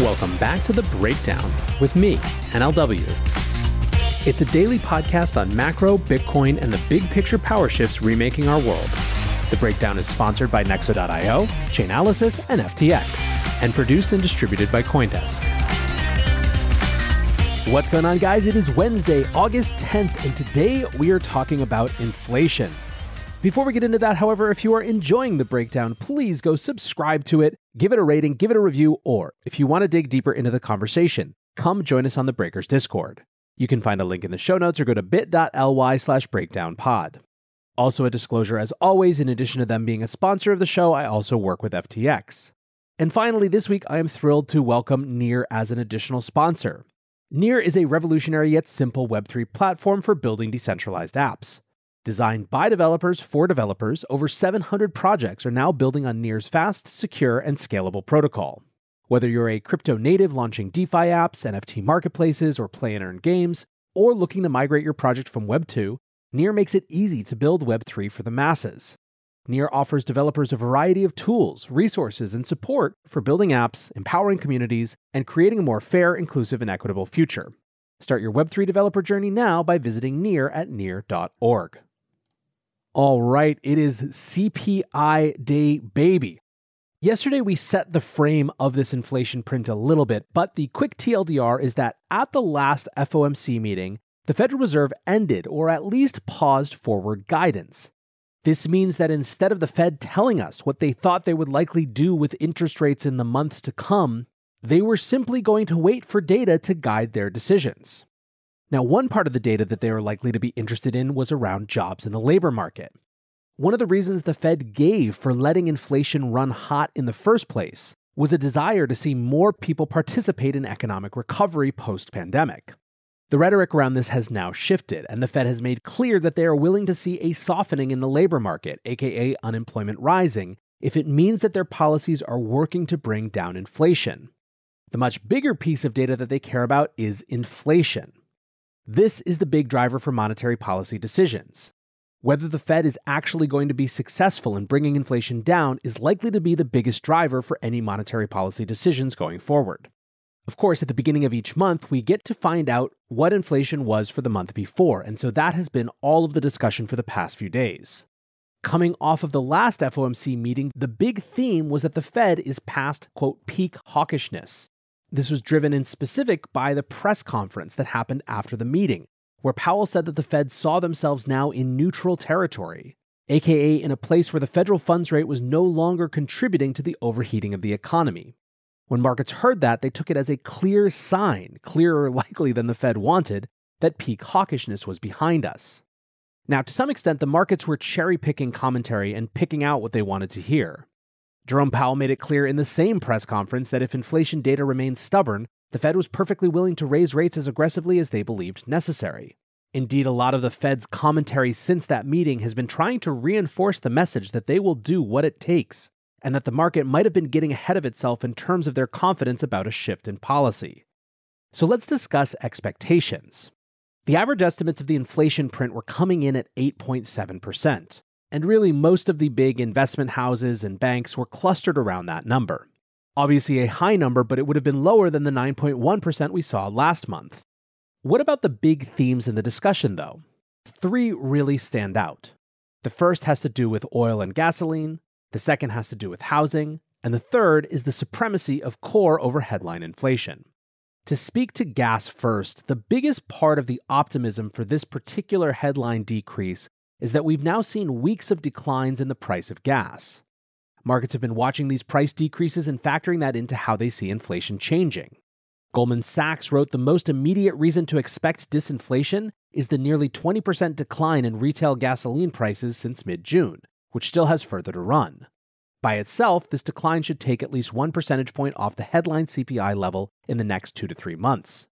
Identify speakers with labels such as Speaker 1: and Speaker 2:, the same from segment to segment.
Speaker 1: Welcome back to The Breakdown with me, NLW. It's a daily podcast on macro, Bitcoin, and the big picture power shifts remaking our world. The Breakdown is sponsored by Nexo.io, Chainalysis, and FTX, and produced and distributed by Coindesk. What's going on, guys? It is Wednesday, August 10th, and today we are talking about inflation. Before we get into that, however, if you are enjoying the breakdown, please go subscribe to it, give it a rating, give it a review, or if you want to dig deeper into the conversation, come join us on the Breakers Discord. You can find a link in the show notes or go to bit.ly slash breakdownpod. Also, a disclosure as always, in addition to them being a sponsor of the show, I also work with FTX. And finally, this week I am thrilled to welcome Near as an additional sponsor. Near is a revolutionary yet simple Web3 platform for building decentralized apps. Designed by developers for developers, over 700 projects are now building on Near's fast, secure, and scalable protocol. Whether you're a crypto native launching DeFi apps, NFT marketplaces, or play and earn games, or looking to migrate your project from Web 2, Near makes it easy to build Web 3 for the masses. Near offers developers a variety of tools, resources, and support for building apps, empowering communities, and creating a more fair, inclusive, and equitable future. Start your Web3 developer journey now by visiting Near at near.org. All right, it is CPI Day, baby. Yesterday, we set the frame of this inflation print a little bit, but the quick TLDR is that at the last FOMC meeting, the Federal Reserve ended or at least paused forward guidance. This means that instead of the Fed telling us what they thought they would likely do with interest rates in the months to come, they were simply going to wait for data to guide their decisions. Now, one part of the data that they were likely to be interested in was around jobs in the labor market. One of the reasons the Fed gave for letting inflation run hot in the first place was a desire to see more people participate in economic recovery post pandemic. The rhetoric around this has now shifted, and the Fed has made clear that they are willing to see a softening in the labor market, aka unemployment rising, if it means that their policies are working to bring down inflation. The much bigger piece of data that they care about is inflation. This is the big driver for monetary policy decisions. Whether the Fed is actually going to be successful in bringing inflation down is likely to be the biggest driver for any monetary policy decisions going forward. Of course, at the beginning of each month, we get to find out what inflation was for the month before, and so that has been all of the discussion for the past few days. Coming off of the last FOMC meeting, the big theme was that the Fed is past, quote, peak hawkishness. This was driven in specific by the press conference that happened after the meeting, where Powell said that the Fed saw themselves now in neutral territory, aka in a place where the federal funds rate was no longer contributing to the overheating of the economy. When markets heard that, they took it as a clear sign, clearer likely than the Fed wanted, that peak hawkishness was behind us. Now, to some extent, the markets were cherry picking commentary and picking out what they wanted to hear. Jerome Powell made it clear in the same press conference that if inflation data remained stubborn, the Fed was perfectly willing to raise rates as aggressively as they believed necessary. Indeed, a lot of the Fed's commentary since that meeting has been trying to reinforce the message that they will do what it takes, and that the market might have been getting ahead of itself in terms of their confidence about a shift in policy. So let's discuss expectations. The average estimates of the inflation print were coming in at 8.7%. And really, most of the big investment houses and banks were clustered around that number. Obviously, a high number, but it would have been lower than the 9.1% we saw last month. What about the big themes in the discussion, though? Three really stand out. The first has to do with oil and gasoline, The second has to do with housing. And the third is the supremacy of core over headline inflation. To speak to gas first, the biggest part of the optimism for this particular headline decrease is that we've now seen weeks of declines in the price of gas. Markets have been watching these price decreases and factoring that into how they see inflation changing. Goldman Sachs wrote the most immediate reason to expect disinflation is the nearly 20% decline in retail gasoline prices since mid June, which still has further to run. By itself, this decline should take at least one percentage point off the headline CPI level in the next two to three months.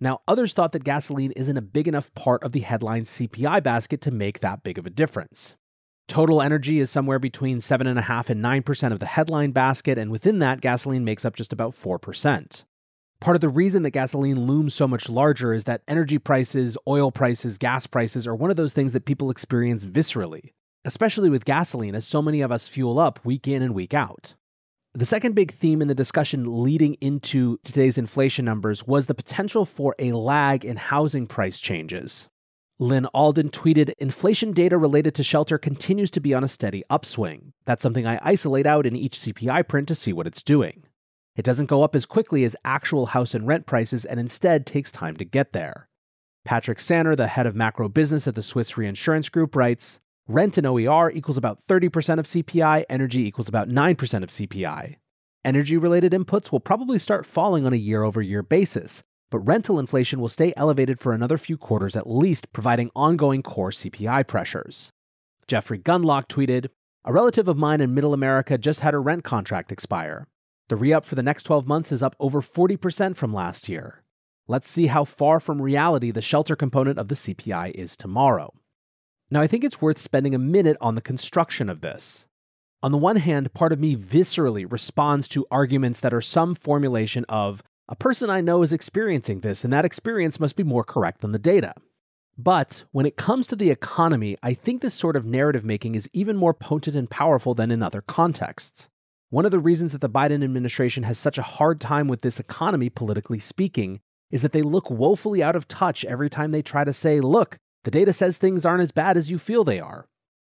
Speaker 1: Now, others thought that gasoline isn't a big enough part of the headline CPI basket to make that big of a difference. Total energy is somewhere between 7.5 and 9% of the headline basket, and within that, gasoline makes up just about 4%. Part of the reason that gasoline looms so much larger is that energy prices, oil prices, gas prices are one of those things that people experience viscerally, especially with gasoline, as so many of us fuel up week in and week out. The second big theme in the discussion leading into today's inflation numbers was the potential for a lag in housing price changes. Lyn Alden tweeted Inflation data related to shelter continues to be on a steady upswing. That's something I isolate out in each CPI print to see what it's doing. It doesn't go up as quickly as actual house and rent prices and instead takes time to get there. Patrick Saner, the head of macro business at the Swiss Reinsurance Group, writes Rent and OER equals about 30% of CPI, energy equals about 9% of CPI. Energy related inputs will probably start falling on a year over year basis, but rental inflation will stay elevated for another few quarters at least, providing ongoing core CPI pressures. Jeffrey Gundlach tweeted A relative of mine in Middle America just had a rent contract expire. The re up for the next 12 months is up over 40% from last year. Let's see how far from reality the shelter component of the CPI is tomorrow. Now, I think it's worth spending a minute on the construction of this. On the one hand, part of me viscerally responds to arguments that are some formulation of, a person I know is experiencing this, and that experience must be more correct than the data. But when it comes to the economy, I think this sort of narrative making is even more potent and powerful than in other contexts. One of the reasons that the Biden administration has such a hard time with this economy, politically speaking, is that they look woefully out of touch every time they try to say, look, the data says things aren't as bad as you feel they are.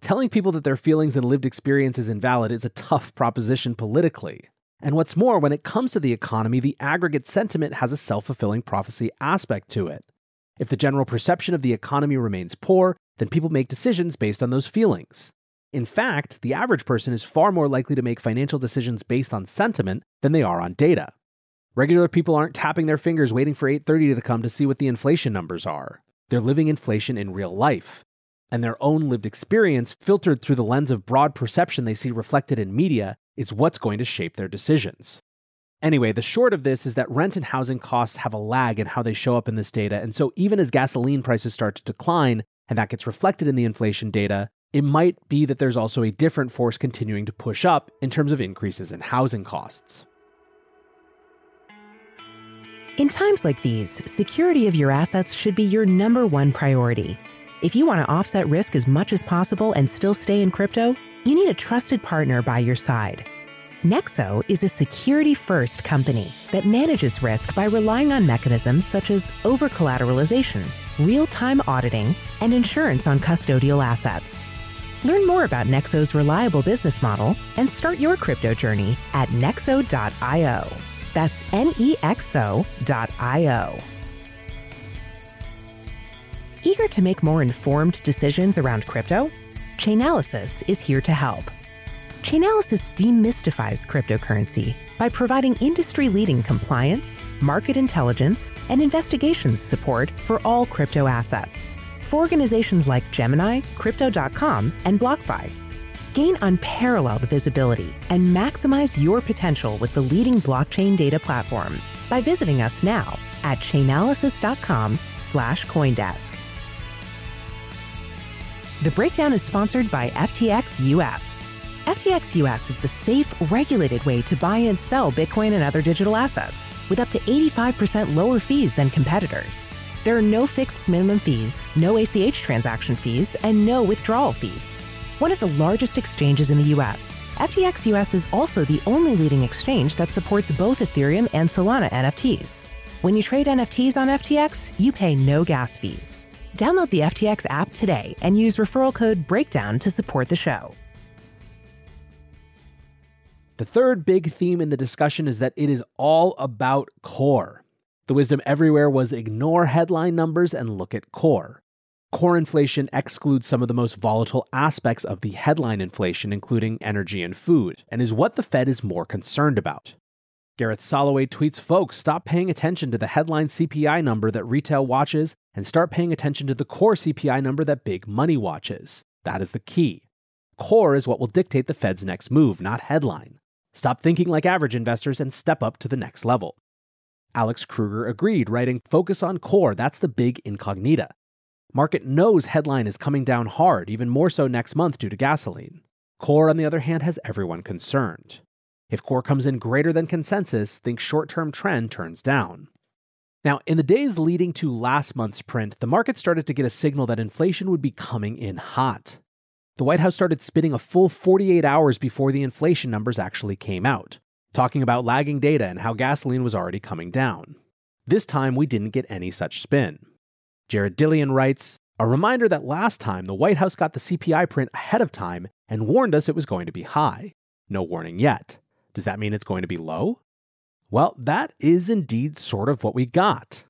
Speaker 1: Telling people that their feelings and lived experience is invalid is a tough proposition politically. And what's more, when it comes to the economy, the aggregate sentiment has a self fulfilling prophecy aspect to it. If the general perception of the economy remains poor, then people make decisions based on those feelings. In fact, the average person is far more likely to make financial decisions based on sentiment than they are on data. Regular people aren't tapping their fingers waiting for 8:30 to come to see what the inflation numbers are. They're living inflation in real life. And their own lived experience, filtered through the lens of broad perception they see reflected in media, is what's going to shape their decisions. Anyway, the short of this is that rent and housing costs have a lag in how they show up in this data. And so even as gasoline prices start to decline, and that gets reflected in the inflation data, it might be that there's also a different force continuing to push up in terms of increases in housing costs.
Speaker 2: In times like these, security of your assets should be your number one priority. If you want to offset risk as much as possible and still stay in crypto, you need a trusted partner by your side. Nexo is a security first company that manages risk by relying on mechanisms such as over collateralization, real time auditing, and insurance on custodial assets. Learn more about Nexo's reliable business model and start your crypto journey at nexo.io. That's N E X O.io. Eager to make more informed decisions around crypto? Chainalysis is here to help. Chainalysis demystifies cryptocurrency by providing industry leading compliance, market intelligence, and investigations support for all crypto assets for organizations like Gemini, Crypto.com, and BlockFi. Gain unparalleled visibility and maximize your potential with the leading blockchain data platform by visiting us now at chainalysis.com slash Coindesk. The breakdown is sponsored by FTX US. FTX US is the safe, regulated way to buy and sell Bitcoin and other digital assets with up to 85% lower fees than competitors. There are no fixed minimum fees, no ACH transaction fees, and no withdrawal fees. One of the largest exchanges in the US, FTX US is also the only leading exchange that supports both Ethereum and Solana NFTs. When you trade NFTs on FTX, you pay no gas fees. Download the FTX app today and use referral code BREAKDOWN to support the show.
Speaker 1: The third big theme in the discussion is that it is all about core. The wisdom everywhere was ignore headline numbers and look at core. Core inflation excludes some of the most volatile aspects of the headline inflation, including energy and food, and is what the Fed is more concerned about. Gareth Soloway tweets Folks, stop paying attention to the headline CPI number that retail watches and start paying attention to the core CPI number that big money watches. That is the key. Core is what will dictate the Fed's next move, not headline. Stop thinking like average investors and step up to the next level. Alex Kruger agreed, writing, Focus on core, that's the big incognita. Market knows headline is coming down hard, even more so next month due to gasoline. Core, on the other hand, has everyone concerned. If core comes in greater than consensus, think short term trend turns down. Now, in the days leading to last month's print, the market started to get a signal that inflation would be coming in hot the White House started spinning a full 48 hours before the inflation numbers actually came out, talking about lagging data and how gasoline was already coming down. This time, we didn't get any such spin. Jared Dillian writes A reminder that last time the White House got the CPI print ahead of time and warned us it was going to be high. No warning yet. Does that mean it's going to be low? Well, that is indeed sort of what we got.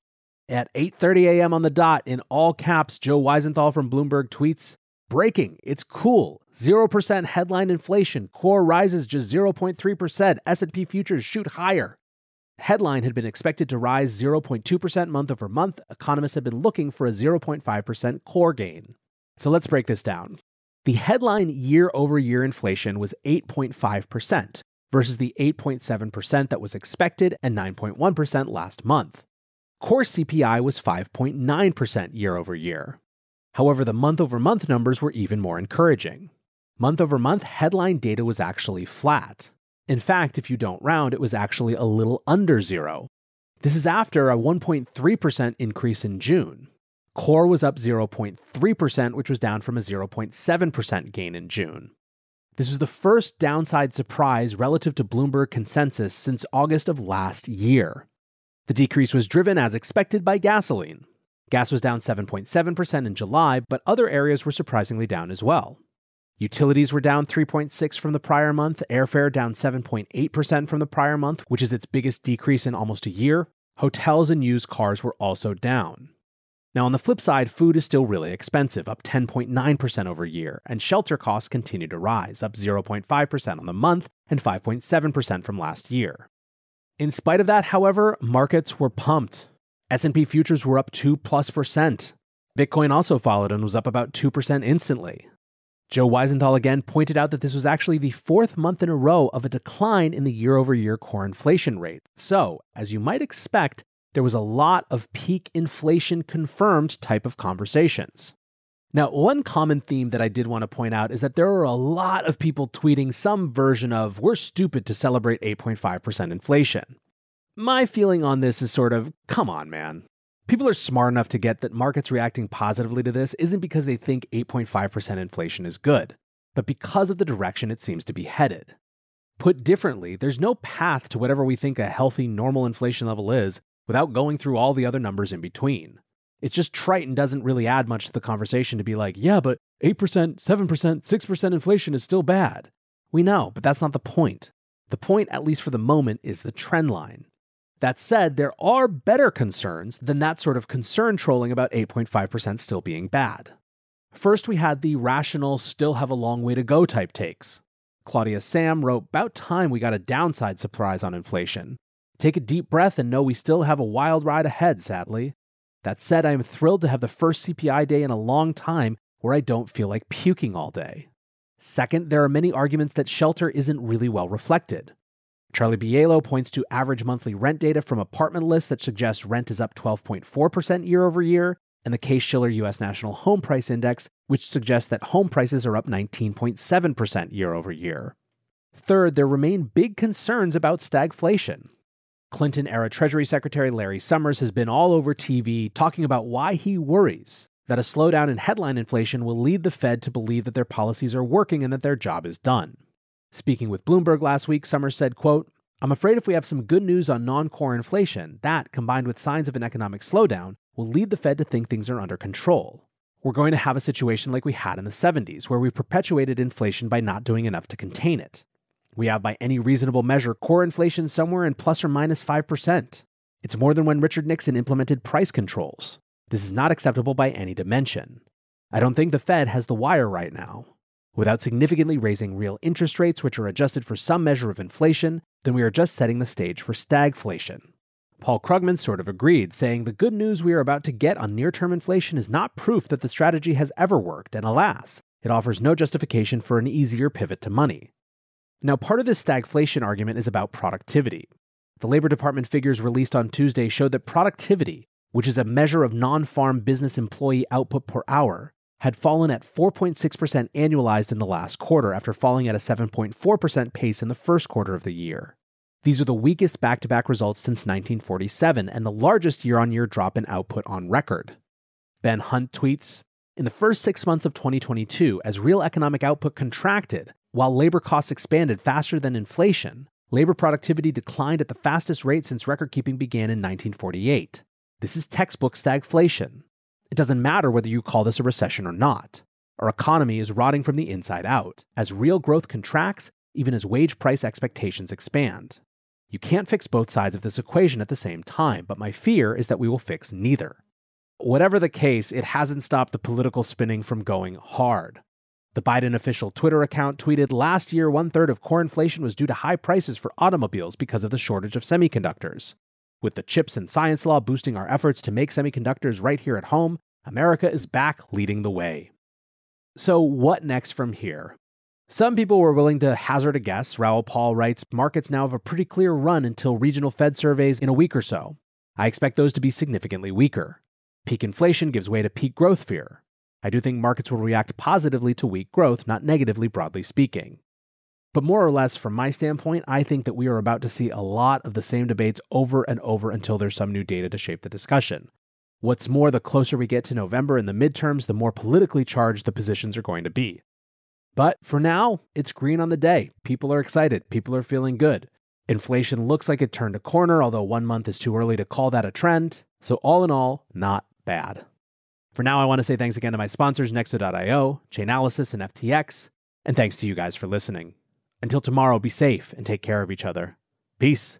Speaker 1: At 8:30 a.m. on the dot in all caps, Joe Weisenthal from Bloomberg tweets, Breaking, it's cool. 0% headline inflation, core rises just 0.3%, S&P futures shoot higher. Headline had been expected to rise 0.2% month over month. Economists had been looking for a 0.5% core gain. So let's break this down. The headline year over year inflation was 8.5% versus the 8.7% that was expected and 9.1% last month. Core CPI was 5.9% year over year. However, the month over month numbers were even more encouraging. Month over month headline data was actually flat. In fact, if you don't round, it was actually a little under zero. This is after a 1.3% increase in June. Core was up 0.3%, which was down from a 0.7% gain in June. This was the first downside surprise relative to Bloomberg consensus since August of last year. The decrease was driven as expected by gasoline, Gas was down 7.7% in July, but other areas were surprisingly down as well. Utilities were down 3.6 from the prior month, airfare down 7.8% from the prior month, which is its biggest decrease in almost a year. Hotels and used cars were also down. Now, on the flip side, food is still really expensive, up 10.9% over year, and shelter costs continue to rise, up 0.5% on the month and 5.7% from last year. In spite of that, however, markets were pumped. S&P futures were up 2 plus percent. Bitcoin also followed and was up about 2% instantly. Joe Weisenthal again pointed out that this was actually the fourth month in a row of a decline in the year over year core inflation rate. So, as you might expect, there was a lot of peak inflation confirmed type of conversations. Now, one common theme that I did want to point out is that there are a lot of people tweeting some version of, we're stupid to celebrate 8.5% inflation. My feeling on this is sort of come on, man. People are smart enough to get that markets reacting positively to this isn't because they think 8.5% inflation is good, but because of the direction it seems to be headed. Put differently, there's no path to whatever we think a healthy, normal inflation level is without going through all the other numbers in between. It's just trite and doesn't really add much to the conversation to be like, yeah, but 8%, 7%, 6% inflation is still bad. We know, but that's not the point. The point, at least for the moment, is the trend line. That said, there are better concerns than that sort of concern trolling about 8.5% still being bad. First, we had the rational, still have a long way to go type takes. Claudia Sahm wrote, About time we got a downside surprise on inflation. Take a deep breath and know we still have a wild ride ahead, sadly. That said, I am thrilled to have the first CPI day in a long time where I don't feel like puking all day. Second, there are many arguments that shelter isn't really well reflected. Charlie Bilello points to average monthly rent data from apartment lists that suggests rent is up 12.4% year over year, and the Case Shiller US National Home Price Index, which suggests that home prices are up 19.7% year over year. Third, there remain big concerns about stagflation. Clinton era Treasury Secretary Larry Summers has been all over TV talking about why he worries that a slowdown in headline inflation will lead the Fed to believe that their policies are working and that their job is done. Speaking with Bloomberg last week, Summers said, quote, I'm afraid if we have some good news on non-core inflation, that, combined with signs of an economic slowdown, will lead the Fed to think things are under control. We're going to have a situation like we had in the 70s, where we perpetuated inflation by not doing enough to contain it. We have, by any reasonable measure, core inflation somewhere in plus or minus 5%. It's more than when Richard Nixon implemented price controls. This is not acceptable by any dimension. I don't think the Fed has the wire right now. Without significantly raising real interest rates, which are adjusted for some measure of inflation, then we are just setting the stage for stagflation. Paul Krugman sort of agreed, saying the good news we are about to get on near term inflation is not proof that the strategy has ever worked, and alas, it offers no justification for an easier pivot to money. Now, part of this stagflation argument is about productivity. The Labor Department figures released on Tuesday showed that productivity, which is a measure of non farm business employee output per hour, had fallen at 4.6% annualized in the last quarter after falling at a 7.4% pace in the first quarter of the year. These are the weakest back to back results since 1947 and the largest year on year drop in output on record. Ben Hunt tweets In the first six months of 2022, as real economic output contracted, while labor costs expanded faster than inflation, labor productivity declined at the fastest rate since record keeping began in 1948. This is textbook stagflation. It doesn't matter whether you call this a recession or not. Our economy is rotting from the inside out, as real growth contracts, even as wage price expectations expand. You can't fix both sides of this equation at the same time, but my fear is that we will fix neither. Whatever the case, it hasn't stopped the political spinning from going hard. The Biden official Twitter account tweeted last year one third of core inflation was due to high prices for automobiles because of the shortage of semiconductors. With the CHIPS and Science Law boosting our efforts to make semiconductors right here at home, America is back leading the way. So, what next from here? Some people were willing to hazard a guess. Raoul Pal writes markets now have a pretty clear run until regional Fed surveys in a week or so. I expect those to be significantly weaker. Peak inflation gives way to peak growth fear. I do think markets will react positively to weak growth, not negatively, broadly speaking. But more or less, from my standpoint, I think that we are about to see a lot of the same debates over and over until there's some new data to shape the discussion. What's more, the closer we get to November and the midterms, the more politically charged the positions are going to be. But for now, it's green on the day. People are excited. People are feeling good. Inflation looks like it turned a corner, although one month is too early to call that a trend. So, all in all, not bad. For now, I want to say thanks again to my sponsors, Nexo.io, Chainalysis, and FTX. And thanks to you guys for listening. Until tomorrow, be safe and take care of each other. Peace.